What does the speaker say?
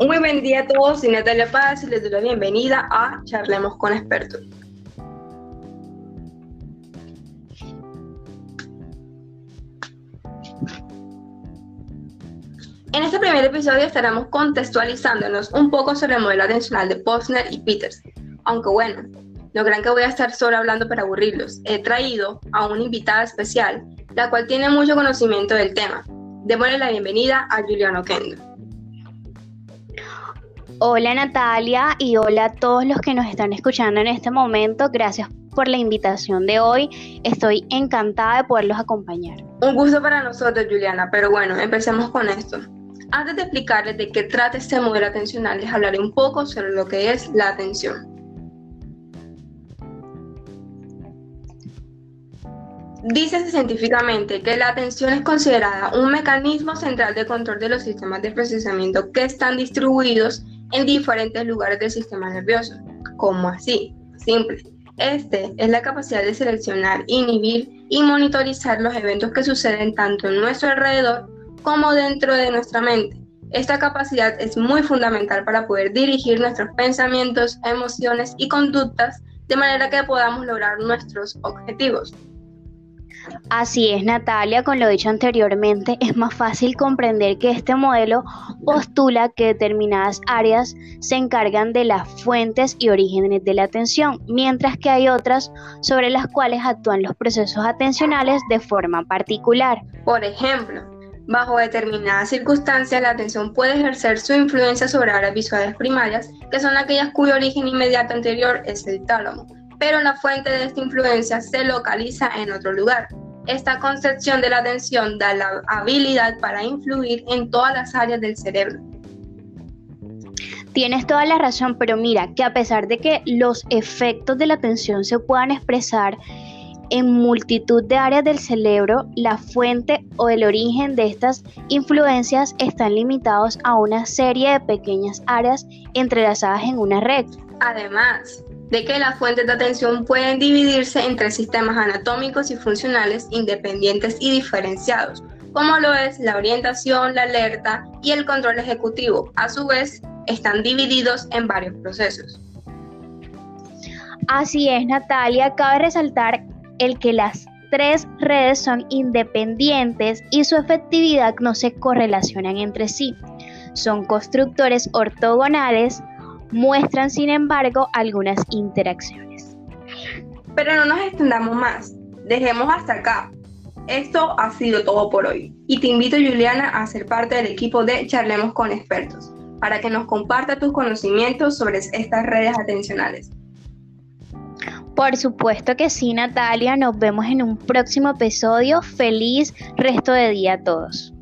Muy buen día a todos, soy Natalia Paz y les doy la bienvenida a Charlemos con Expertos. En este primer episodio estaremos contextualizándonos un poco sobre el modelo atencional de Posner y Peters. Aunque bueno, no crean que voy a estar solo hablando para aburrirlos. He traído a una invitada especial, la cual tiene mucho conocimiento del tema. Démosle la bienvenida a Juliano Kendo. Hola Natalia y hola a todos los que nos están escuchando en este momento. Gracias por la invitación de hoy. Estoy encantada de poderlos acompañar. Un gusto para nosotros, Juliana, pero bueno, empecemos con esto. Antes de explicarles de qué trata este modelo atencional, les hablaré un poco sobre lo que es la atención. Dice científicamente que la atención es considerada un mecanismo central de control de los sistemas de procesamiento que están distribuidos en diferentes lugares del sistema nervioso. ¿Cómo así? Simple. Este es la capacidad de seleccionar, inhibir y monitorizar los eventos que suceden tanto en nuestro alrededor como dentro de nuestra mente. Esta capacidad es muy fundamental para poder dirigir nuestros pensamientos, emociones y conductas de manera que podamos lograr nuestros objetivos. Así es, Natalia, con lo dicho anteriormente, es más fácil comprender que este modelo postula que determinadas áreas se encargan de las fuentes y orígenes de la atención, mientras que hay otras sobre las cuales actúan los procesos atencionales de forma particular. Por ejemplo, Bajo determinadas circunstancias, la atención puede ejercer su influencia sobre áreas visuales primarias, que son aquellas cuyo origen inmediato anterior es el tálamo, pero la fuente de esta influencia se localiza en otro lugar. Esta concepción de la atención da la habilidad para influir en todas las áreas del cerebro. Tienes toda la razón, pero mira que a pesar de que los efectos de la atención se puedan expresar en multitud de áreas del cerebro, la fuente o el origen de estas influencias están limitados a una serie de pequeñas áreas entrelazadas en una red. Además, de que las fuentes de atención pueden dividirse entre sistemas anatómicos y funcionales independientes y diferenciados, como lo es la orientación, la alerta y el control ejecutivo. A su vez, están divididos en varios procesos. Así es, Natalia. Cabe resaltar el que las tres redes son independientes y su efectividad no se correlacionan entre sí. Son constructores ortogonales muestran sin embargo algunas interacciones. Pero no nos extendamos más, dejemos hasta acá. Esto ha sido todo por hoy y te invito Juliana a ser parte del equipo de Charlemos con Expertos para que nos comparta tus conocimientos sobre estas redes atencionales. Por supuesto que sí, Natalia. Nos vemos en un próximo episodio. Feliz resto de día a todos.